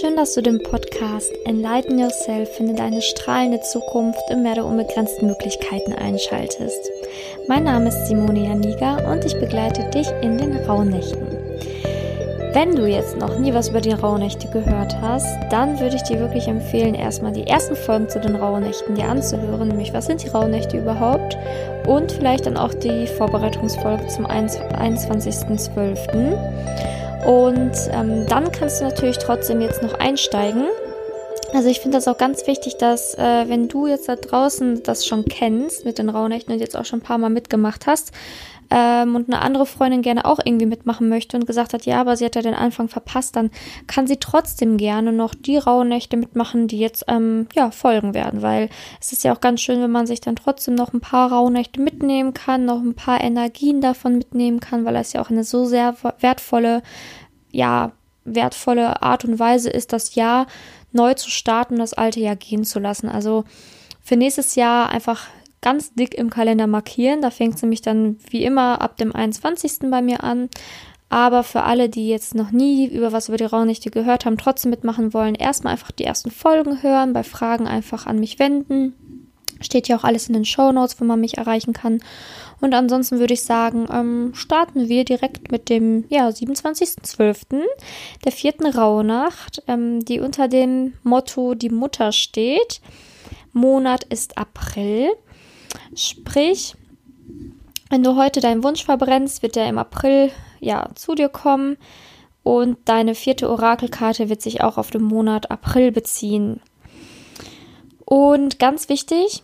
Schön, dass du den Podcast Enlighten Yourself, finde deine strahlende Zukunft im Meer der unbegrenzten Möglichkeiten einschaltest. Mein Name ist Simone Janiga und ich begleite dich in den Rauhnächten. Wenn du jetzt noch nie was über die Rauhnächte gehört hast, dann würde ich dir wirklich empfehlen, erstmal die ersten Folgen zu den Rauhnächten dir anzuhören, nämlich was sind die Rauhnächte überhaupt und vielleicht dann auch die Vorbereitungsfolge zum 21.12. Und ähm, dann kannst du natürlich trotzdem jetzt noch einsteigen. Also ich finde das auch ganz wichtig, dass äh, wenn du jetzt da draußen das schon kennst mit den Rauhnächten und jetzt auch schon ein paar Mal mitgemacht hast ähm, und eine andere Freundin gerne auch irgendwie mitmachen möchte und gesagt hat, ja, aber sie hat ja den Anfang verpasst, dann kann sie trotzdem gerne noch die Rauhnächte mitmachen, die jetzt ähm, ja folgen werden, weil es ist ja auch ganz schön, wenn man sich dann trotzdem noch ein paar Rauhnächte mitnehmen kann, noch ein paar Energien davon mitnehmen kann, weil es ja auch eine so sehr wertvolle ja, wertvolle Art und Weise ist, das Jahr neu zu starten, das alte Jahr gehen zu lassen. Also für nächstes Jahr einfach ganz dick im Kalender markieren. Da fängt es nämlich dann wie immer ab dem 21. bei mir an. Aber für alle, die jetzt noch nie über was über die Raunichte gehört haben, trotzdem mitmachen wollen, erstmal einfach die ersten Folgen hören, bei Fragen einfach an mich wenden. Steht ja auch alles in den Show Notes, wo man mich erreichen kann. Und ansonsten würde ich sagen, ähm, starten wir direkt mit dem ja, 27.12., der vierten Rauhnacht, ähm, die unter dem Motto Die Mutter steht. Monat ist April. Sprich, wenn du heute deinen Wunsch verbrennst, wird er im April ja zu dir kommen und deine vierte Orakelkarte wird sich auch auf den Monat April beziehen. Und ganz wichtig,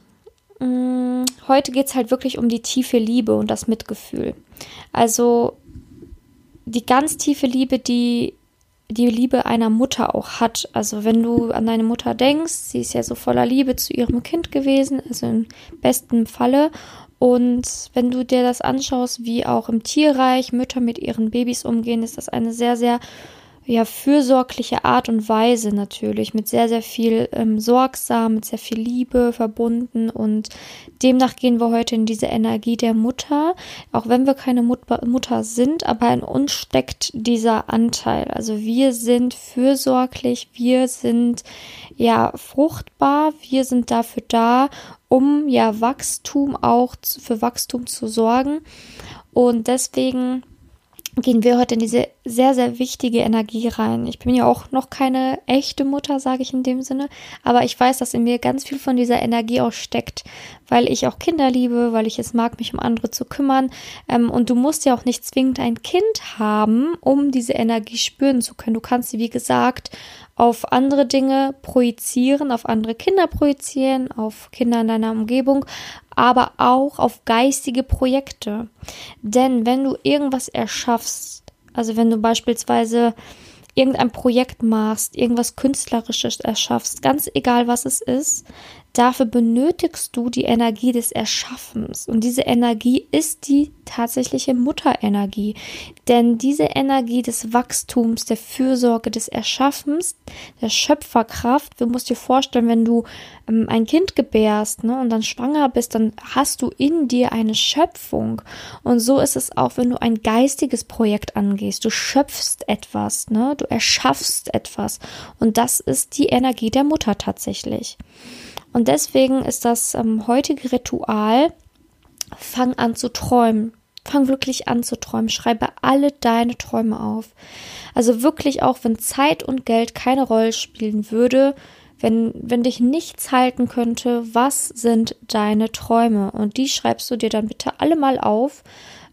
Mm, heute geht es halt wirklich um die tiefe Liebe und das Mitgefühl. Also die ganz tiefe Liebe, die die Liebe einer Mutter auch hat. Also wenn du an deine Mutter denkst, sie ist ja so voller Liebe zu ihrem Kind gewesen, also im besten Falle. Und wenn du dir das anschaust, wie auch im Tierreich Mütter mit ihren Babys umgehen, ist das eine sehr, sehr ja, fürsorgliche Art und Weise natürlich, mit sehr, sehr viel ähm, Sorgsam, mit sehr viel Liebe verbunden. Und demnach gehen wir heute in diese Energie der Mutter, auch wenn wir keine Mut Mutter sind, aber in uns steckt dieser Anteil. Also wir sind fürsorglich, wir sind ja fruchtbar, wir sind dafür da, um ja Wachstum auch für Wachstum zu sorgen. Und deswegen gehen wir heute in diese sehr, sehr wichtige Energie rein. Ich bin ja auch noch keine echte Mutter, sage ich in dem Sinne, aber ich weiß, dass in mir ganz viel von dieser Energie auch steckt, weil ich auch Kinder liebe, weil ich es mag, mich um andere zu kümmern. Ähm, und du musst ja auch nicht zwingend ein Kind haben, um diese Energie spüren zu können. Du kannst sie, wie gesagt, auf andere Dinge projizieren, auf andere Kinder projizieren, auf Kinder in deiner Umgebung, aber auch auf geistige Projekte. Denn wenn du irgendwas erschaffst, also wenn du beispielsweise irgendein Projekt machst, irgendwas Künstlerisches erschaffst, ganz egal was es ist, Dafür benötigst du die Energie des Erschaffens. Und diese Energie ist die tatsächliche Mutterenergie. Denn diese Energie des Wachstums, der Fürsorge, des Erschaffens, der Schöpferkraft, du musst dir vorstellen, wenn du ähm, ein Kind gebärst ne, und dann schwanger bist, dann hast du in dir eine Schöpfung. Und so ist es auch, wenn du ein geistiges Projekt angehst. Du schöpfst etwas, ne, du erschaffst etwas. Und das ist die Energie der Mutter tatsächlich. Und deswegen ist das ähm, heutige Ritual, fang an zu träumen. Fang wirklich an zu träumen. Schreibe alle deine Träume auf. Also wirklich auch, wenn Zeit und Geld keine Rolle spielen würde, wenn, wenn dich nichts halten könnte, was sind deine Träume? Und die schreibst du dir dann bitte alle mal auf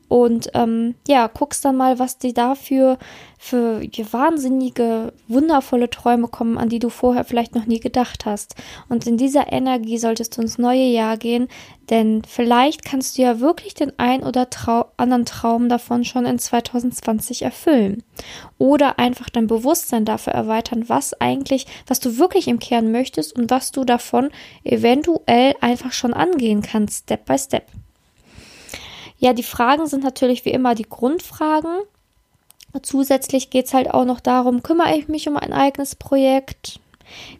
und ähm, ja, guckst dann mal, was dir dafür für wahnsinnige, wundervolle Träume kommen, an die du vorher vielleicht noch nie gedacht hast. Und in dieser Energie solltest du ins neue Jahr gehen, denn vielleicht kannst du ja wirklich den ein oder trau anderen Traum davon schon in 2020 erfüllen. Oder einfach dein Bewusstsein dafür erweitern, was eigentlich, was du wirklich im Kern möchtest und was du davon eventuell einfach schon angehen kannst, Step by Step. Ja, die Fragen sind natürlich wie immer die Grundfragen. Zusätzlich geht es halt auch noch darum, kümmere ich mich um ein eigenes Projekt?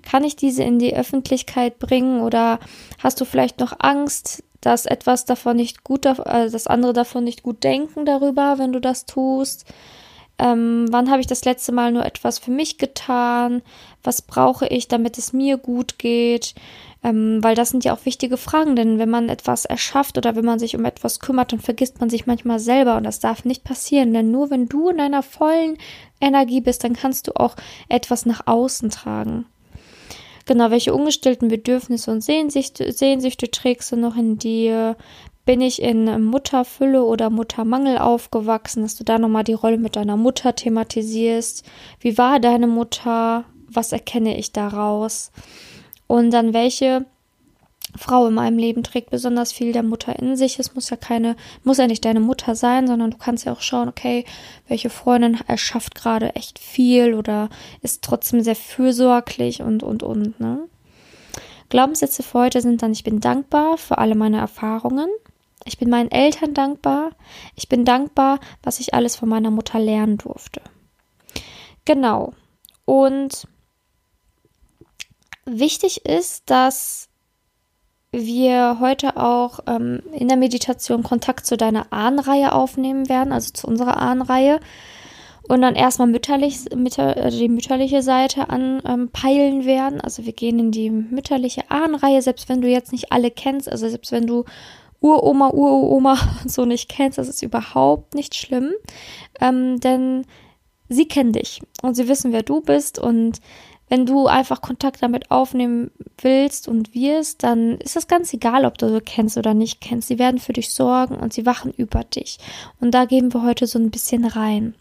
Kann ich diese in die Öffentlichkeit bringen oder hast du vielleicht noch Angst, dass etwas davon nicht gut, äh, dass andere davon nicht gut denken darüber, wenn du das tust? Ähm, wann habe ich das letzte Mal nur etwas für mich getan? Was brauche ich, damit es mir gut geht? Ähm, weil das sind ja auch wichtige Fragen, denn wenn man etwas erschafft oder wenn man sich um etwas kümmert, dann vergisst man sich manchmal selber und das darf nicht passieren, denn nur wenn du in deiner vollen Energie bist, dann kannst du auch etwas nach außen tragen. Genau, welche ungestillten Bedürfnisse und Sehnsüchte, Sehnsüchte trägst du noch in dir? Bin ich in Mutterfülle oder Muttermangel aufgewachsen, dass du da nochmal die Rolle mit deiner Mutter thematisierst? Wie war deine Mutter? Was erkenne ich daraus? Und dann welche Frau in meinem Leben trägt besonders viel der Mutter in sich. Es muss ja keine, muss ja nicht deine Mutter sein, sondern du kannst ja auch schauen, okay, welche Freundin erschafft gerade echt viel oder ist trotzdem sehr fürsorglich und, und, und, ne? Glaubenssätze für heute sind dann, ich bin dankbar für alle meine Erfahrungen. Ich bin meinen Eltern dankbar. Ich bin dankbar, was ich alles von meiner Mutter lernen durfte. Genau. Und Wichtig ist, dass wir heute auch ähm, in der Meditation Kontakt zu deiner Ahnenreihe aufnehmen werden, also zu unserer Ahnenreihe. Und dann erstmal mütterlich, mütter, also die mütterliche Seite anpeilen ähm, werden. Also wir gehen in die mütterliche Ahnenreihe, selbst wenn du jetzt nicht alle kennst, also selbst wenn du Uroma, Uroma so nicht kennst, das ist überhaupt nicht schlimm. Ähm, denn sie kennen dich und sie wissen, wer du bist und wenn du einfach Kontakt damit aufnehmen willst und wirst, dann ist es ganz egal, ob du sie kennst oder nicht kennst. Sie werden für dich sorgen und sie wachen über dich. Und da gehen wir heute so ein bisschen rein.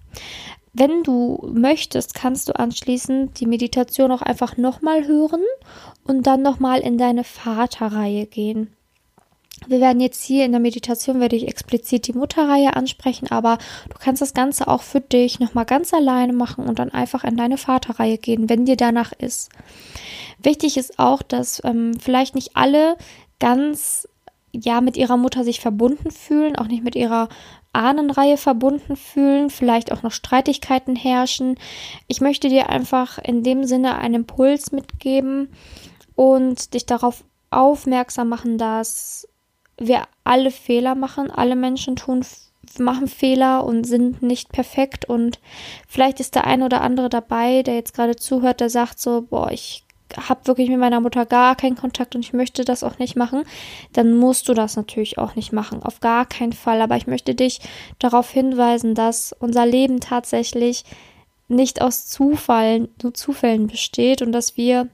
Wenn du möchtest, kannst du anschließend die Meditation auch einfach nochmal hören und dann nochmal in deine Vaterreihe gehen. Wir werden jetzt hier in der Meditation, werde ich explizit die Mutterreihe ansprechen, aber du kannst das Ganze auch für dich nochmal ganz alleine machen und dann einfach in deine Vaterreihe gehen, wenn dir danach ist. Wichtig ist auch, dass ähm, vielleicht nicht alle ganz ja mit ihrer Mutter sich verbunden fühlen, auch nicht mit ihrer Ahnenreihe verbunden fühlen, vielleicht auch noch Streitigkeiten herrschen. Ich möchte dir einfach in dem Sinne einen Impuls mitgeben und dich darauf aufmerksam machen, dass wir alle Fehler machen, alle Menschen tun machen Fehler und sind nicht perfekt. Und vielleicht ist der ein oder andere dabei, der jetzt gerade zuhört, der sagt so, boah, ich habe wirklich mit meiner Mutter gar keinen Kontakt und ich möchte das auch nicht machen, dann musst du das natürlich auch nicht machen, auf gar keinen Fall. Aber ich möchte dich darauf hinweisen, dass unser Leben tatsächlich nicht aus Zufall, nur Zufällen besteht und dass wir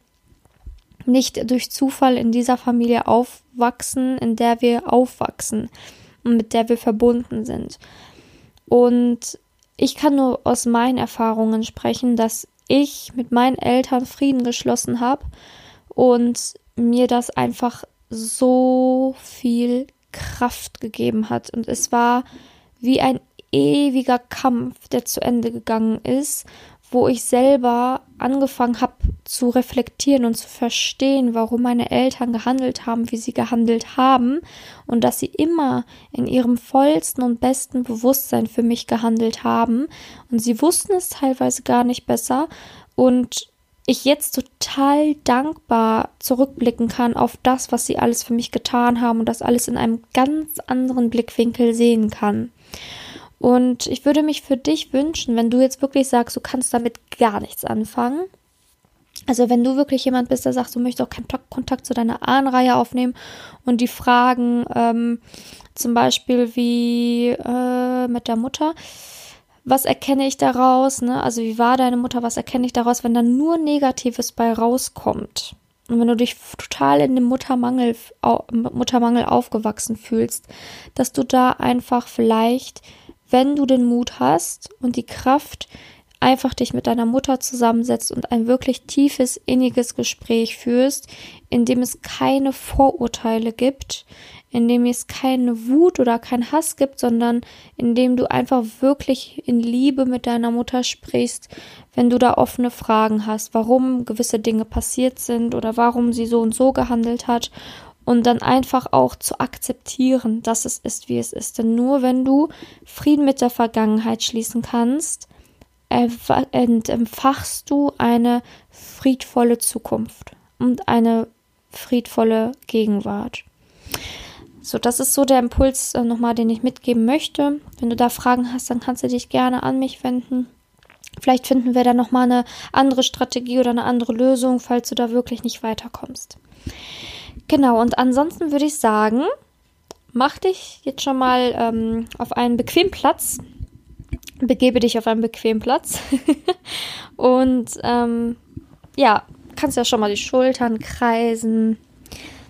nicht durch Zufall in dieser Familie aufwachsen, in der wir aufwachsen und mit der wir verbunden sind. Und ich kann nur aus meinen Erfahrungen sprechen, dass ich mit meinen Eltern Frieden geschlossen habe und mir das einfach so viel Kraft gegeben hat. Und es war wie ein ewiger Kampf, der zu Ende gegangen ist wo ich selber angefangen habe zu reflektieren und zu verstehen, warum meine Eltern gehandelt haben, wie sie gehandelt haben und dass sie immer in ihrem vollsten und besten Bewusstsein für mich gehandelt haben und sie wussten es teilweise gar nicht besser und ich jetzt total dankbar zurückblicken kann auf das, was sie alles für mich getan haben und das alles in einem ganz anderen Blickwinkel sehen kann. Und ich würde mich für dich wünschen, wenn du jetzt wirklich sagst, du kannst damit gar nichts anfangen. Also wenn du wirklich jemand bist, der sagt, du möchtest auch keinen Kontakt zu deiner Ahnenreihe aufnehmen und die Fragen ähm, zum Beispiel wie äh, mit der Mutter, was erkenne ich daraus? Ne? Also wie war deine Mutter? Was erkenne ich daraus, wenn da nur Negatives bei rauskommt? Und wenn du dich total in dem Muttermangel, Muttermangel aufgewachsen fühlst, dass du da einfach vielleicht wenn du den Mut hast und die Kraft, einfach dich mit deiner Mutter zusammensetzt und ein wirklich tiefes, inniges Gespräch führst, in dem es keine Vorurteile gibt, in dem es keine Wut oder kein Hass gibt, sondern in dem du einfach wirklich in Liebe mit deiner Mutter sprichst, wenn du da offene Fragen hast, warum gewisse Dinge passiert sind oder warum sie so und so gehandelt hat und dann einfach auch zu akzeptieren, dass es ist, wie es ist. Denn nur wenn du Frieden mit der Vergangenheit schließen kannst, entfachst du eine friedvolle Zukunft und eine friedvolle Gegenwart. So, das ist so der Impuls äh, nochmal, den ich mitgeben möchte. Wenn du da Fragen hast, dann kannst du dich gerne an mich wenden. Vielleicht finden wir da nochmal eine andere Strategie oder eine andere Lösung, falls du da wirklich nicht weiterkommst. Genau, und ansonsten würde ich sagen, mach dich jetzt schon mal ähm, auf einen bequemen Platz. Begebe dich auf einen bequemen Platz. und ähm, ja, kannst ja schon mal die Schultern kreisen,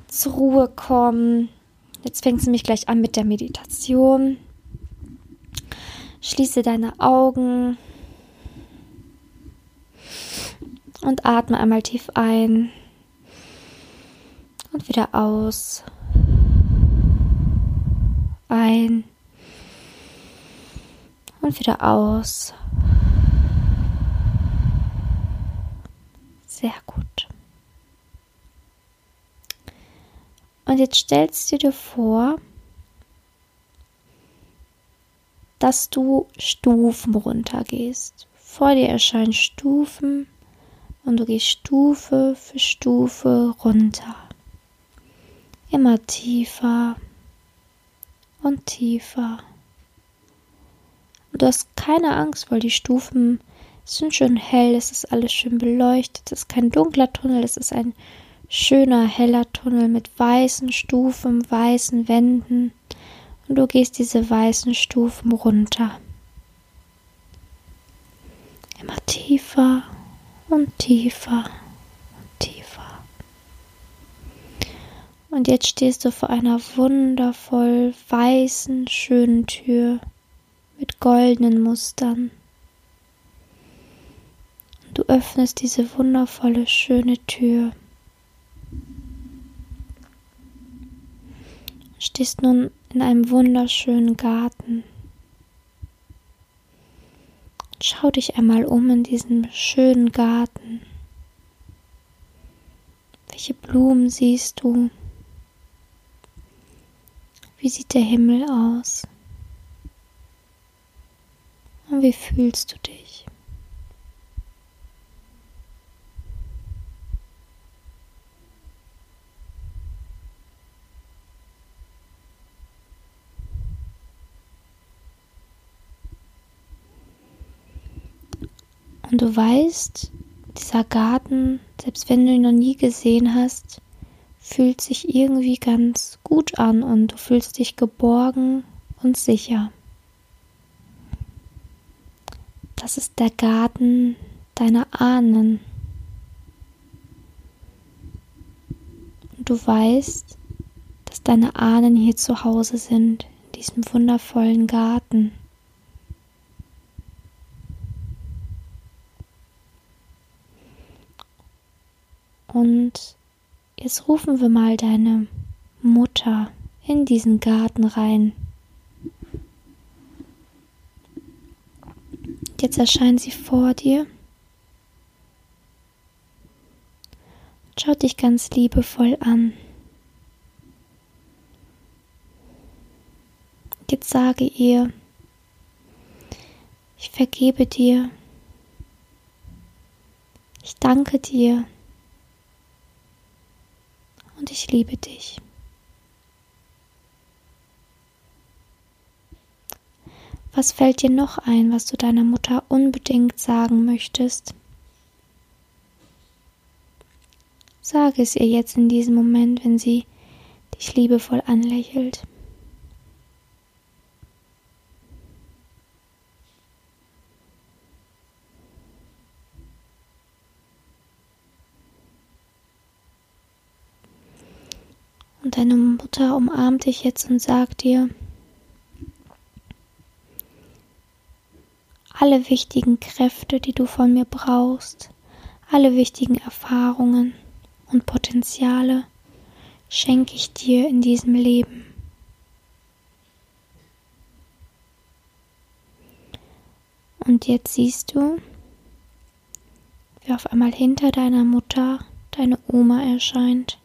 zur Ruhe kommen. Jetzt fängst du mich gleich an mit der Meditation. Schließe deine Augen und atme einmal tief ein und wieder aus. Ein und wieder aus. Sehr gut. Und jetzt stellst du dir vor, dass du Stufen runtergehst. Vor dir erscheinen Stufen und du gehst Stufe für Stufe runter. Immer tiefer und tiefer. Und du hast keine Angst, weil die Stufen sind schön hell, es ist alles schön beleuchtet, es ist kein dunkler Tunnel, es ist ein schöner, heller Tunnel mit weißen Stufen, weißen Wänden und du gehst diese weißen Stufen runter. Immer tiefer und tiefer und tiefer. Und jetzt stehst du vor einer wundervoll weißen, schönen Tür mit goldenen Mustern. Du öffnest diese wundervolle, schöne Tür. Stehst nun in einem wunderschönen Garten. Schau dich einmal um in diesem schönen Garten. Welche Blumen siehst du? Wie sieht der Himmel aus? Und wie fühlst du dich? Und du weißt, dieser Garten, selbst wenn du ihn noch nie gesehen hast, fühlt sich irgendwie ganz gut an und du fühlst dich geborgen und sicher. Das ist der Garten deiner Ahnen. Und du weißt, dass deine Ahnen hier zu Hause sind, in diesem wundervollen Garten. Und jetzt rufen wir mal deine Mutter in diesen Garten rein. Jetzt erscheint sie vor dir. Schaut dich ganz liebevoll an. Jetzt sage ihr, ich vergebe dir. Ich danke dir und ich liebe dich. Was fällt dir noch ein, was du deiner Mutter unbedingt sagen möchtest? Sage es ihr jetzt in diesem Moment, wenn sie dich liebevoll anlächelt. Und deine Mutter umarmt dich jetzt und sagt dir, alle wichtigen Kräfte, die du von mir brauchst, alle wichtigen Erfahrungen und Potenziale schenke ich dir in diesem Leben. Und jetzt siehst du, wie auf einmal hinter deiner Mutter deine Oma erscheint.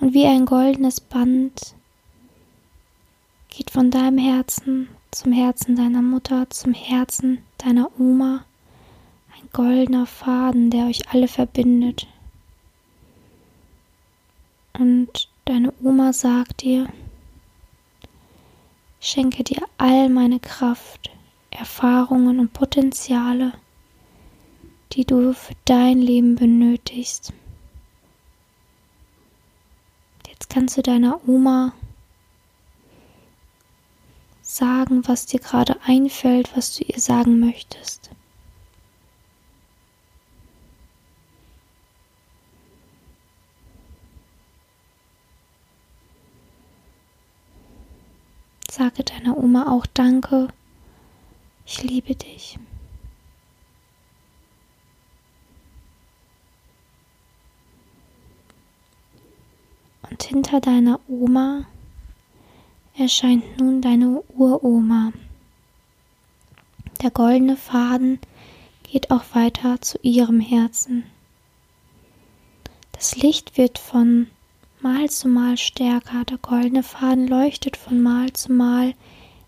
Und wie ein goldenes Band geht von deinem Herzen zum Herzen deiner Mutter, zum Herzen deiner Oma. Ein goldener Faden, der euch alle verbindet. Und deine Oma sagt dir, schenke dir all meine Kraft, Erfahrungen und Potenziale, die du für dein Leben benötigst. Jetzt kannst du deiner Oma sagen, was dir gerade einfällt, was du ihr sagen möchtest. Sage deiner Oma auch Danke, ich liebe dich. Und hinter deiner Oma erscheint nun deine Uroma. Der goldene Faden geht auch weiter zu ihrem Herzen. Das Licht wird von Mal zu Mal stärker, der goldene Faden leuchtet von Mal zu Mal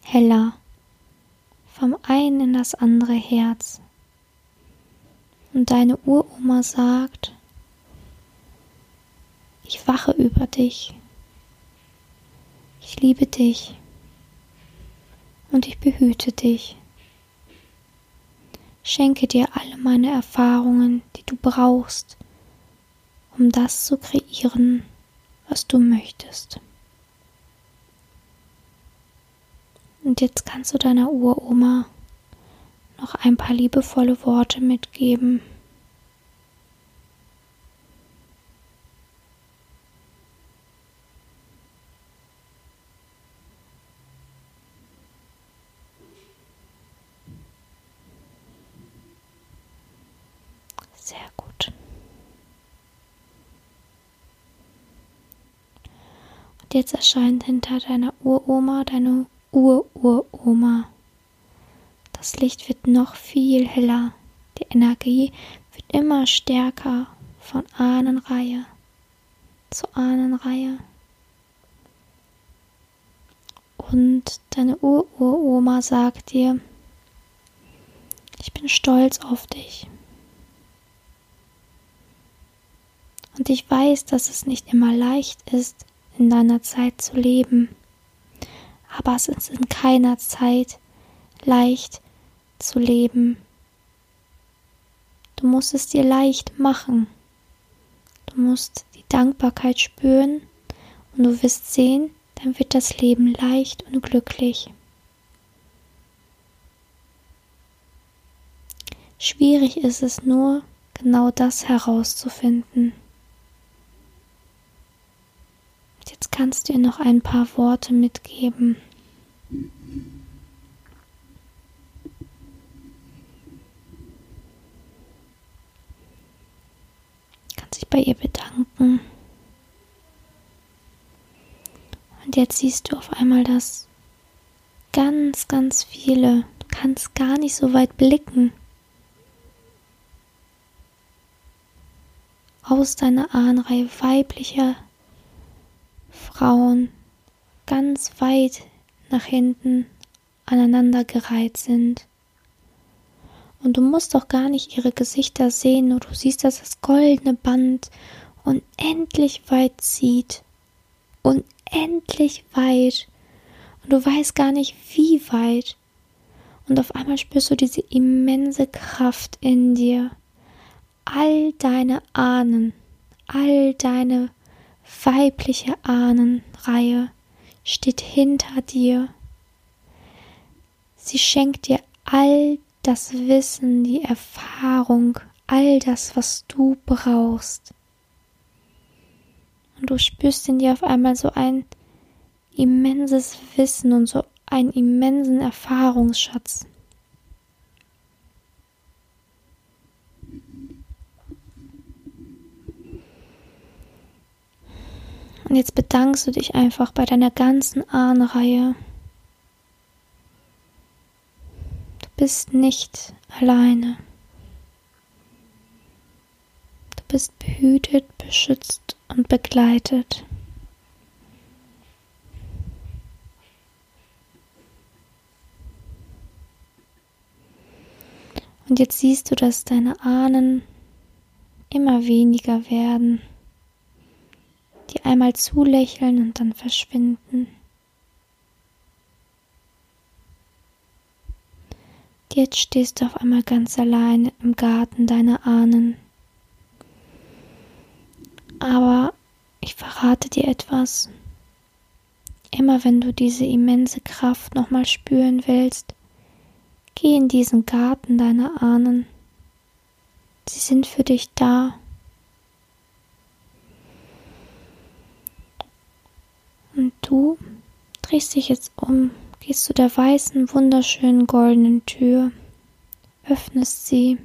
heller, vom einen in das andere Herz. Und deine Uroma sagt, ich wache über dich, ich liebe dich und ich behüte dich. Schenke dir alle meine Erfahrungen, die du brauchst, um das zu kreieren, was du möchtest. Und jetzt kannst du deiner Uroma noch ein paar liebevolle Worte mitgeben. Sehr gut. Jetzt erscheint hinter deiner Uroma deine Ururoma. Das Licht wird noch viel heller. Die Energie wird immer stärker von Ahnenreihe zu Ahnenreihe. Und deine Ururoma sagt dir, ich bin stolz auf dich. Und ich weiß, dass es nicht immer leicht ist, in deiner Zeit zu leben. Aber es ist in keiner Zeit leicht zu leben. Du musst es dir leicht machen. Du musst die Dankbarkeit spüren und du wirst sehen, dann wird das Leben leicht und glücklich. Schwierig ist es nur, genau das herauszufinden. Jetzt kannst du ihr noch ein paar Worte mitgeben. Kannst dich bei ihr bedanken. Und jetzt siehst du auf einmal, dass ganz, ganz viele, du kannst gar nicht so weit blicken, aus deiner Ahnenreihe weiblicher Frauen ganz weit nach hinten aneinandergereiht sind. Und du musst doch gar nicht ihre Gesichter sehen, nur du siehst, dass das goldene Band unendlich weit zieht. Unendlich weit. Und du weißt gar nicht, wie weit. Und auf einmal spürst du diese immense Kraft in dir. All deine Ahnen, all deine weibliche Ahnenreihe steht hinter dir. Sie schenkt dir all das Wissen, die Erfahrung, all das, was du brauchst. Und du spürst in dir auf einmal so ein immenses Wissen und so einen immensen Erfahrungsschatz. Und jetzt bedankst du dich einfach bei deiner ganzen Ahnenreihe. Du bist nicht alleine. Du bist behütet, beschützt und begleitet. Und jetzt siehst du, dass deine Ahnen immer weniger werden einmal zulächeln und dann verschwinden. Jetzt stehst du auf einmal ganz allein im Garten deiner Ahnen. Aber ich verrate dir etwas. Immer wenn du diese immense Kraft nochmal spüren willst, geh in diesen Garten deiner Ahnen. Sie sind für dich da. Und du drehst dich jetzt um gehst zu der weißen, wunderschönen goldenen Tür, öffnest sie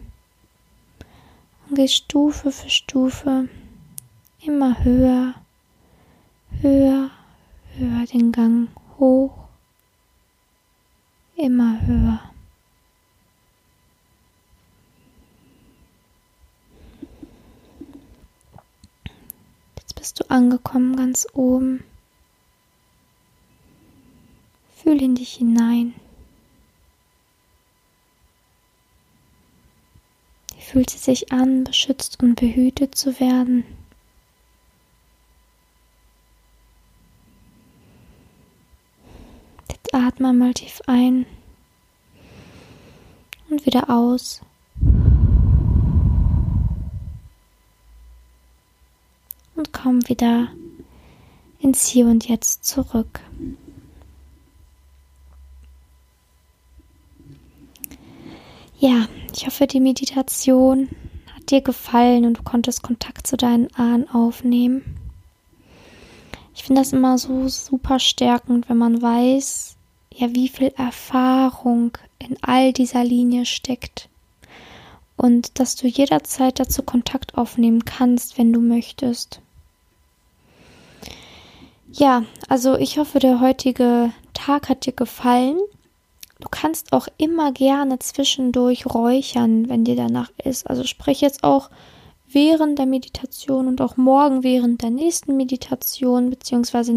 und gehst Stufe für Stufe immer höher, höher, höher den Gang hoch, immer höher. Jetzt bist du angekommen ganz oben. Fühl in dich hinein. Wie fühlt sie sich an, beschützt und behütet zu werden? Jetzt atme mal tief ein und wieder aus. Und komm wieder ins Hier und Jetzt zurück. Ja, ich hoffe, die Meditation hat dir gefallen und du konntest Kontakt zu deinen Ahnen aufnehmen. Ich finde das immer so super stärkend, wenn man weiß, ja, wie viel Erfahrung in all dieser Linie steckt. Und dass du jederzeit dazu Kontakt aufnehmen kannst, wenn du möchtest. Ja, also ich hoffe, der heutige Tag hat dir gefallen. Du kannst auch immer gerne zwischendurch räuchern, wenn dir danach ist. Also sprich jetzt auch während der Meditation und auch morgen während der nächsten Meditation, beziehungsweise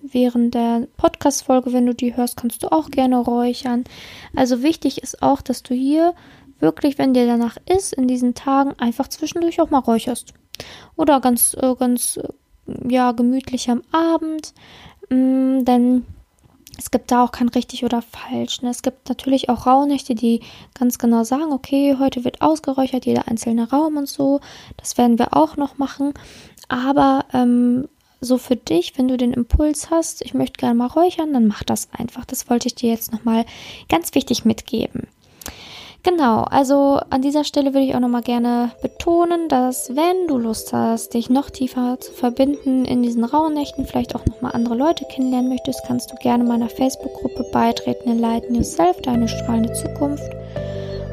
während der Podcast-Folge, wenn du die hörst, kannst du auch gerne räuchern. Also wichtig ist auch, dass du hier wirklich, wenn dir danach ist, in diesen Tagen einfach zwischendurch auch mal räucherst. Oder ganz, äh, ganz, äh, ja, gemütlich am Abend. Mm, denn es gibt da auch kein richtig oder falsch. Ne? Es gibt natürlich auch Rauhnächte, die ganz genau sagen, okay, heute wird ausgeräuchert, jeder einzelne Raum und so. Das werden wir auch noch machen. Aber ähm, so für dich, wenn du den Impuls hast, ich möchte gerne mal räuchern, dann mach das einfach. Das wollte ich dir jetzt nochmal ganz wichtig mitgeben. Genau, also an dieser Stelle würde ich auch nochmal gerne betonen, dass wenn du Lust hast, dich noch tiefer zu verbinden in diesen rauen Nächten, vielleicht auch nochmal andere Leute kennenlernen möchtest, kannst du gerne meiner Facebook-Gruppe beitreten, Enlighten Yourself, deine strahlende Zukunft.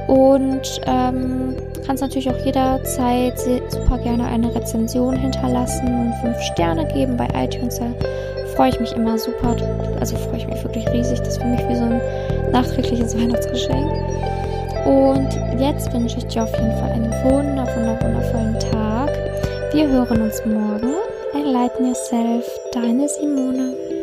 Und ähm, kannst natürlich auch jederzeit super gerne eine Rezension hinterlassen und fünf Sterne geben bei iTunes. Da freue ich mich immer super. Also freue ich mich wirklich riesig. Das ist für mich wie so ein nachträgliches Weihnachtsgeschenk. Und jetzt wünsche ich dir auf jeden Fall einen wunder, wunder, wundervollen Tag. Wir hören uns morgen. Enlighten Yourself, deine Simone.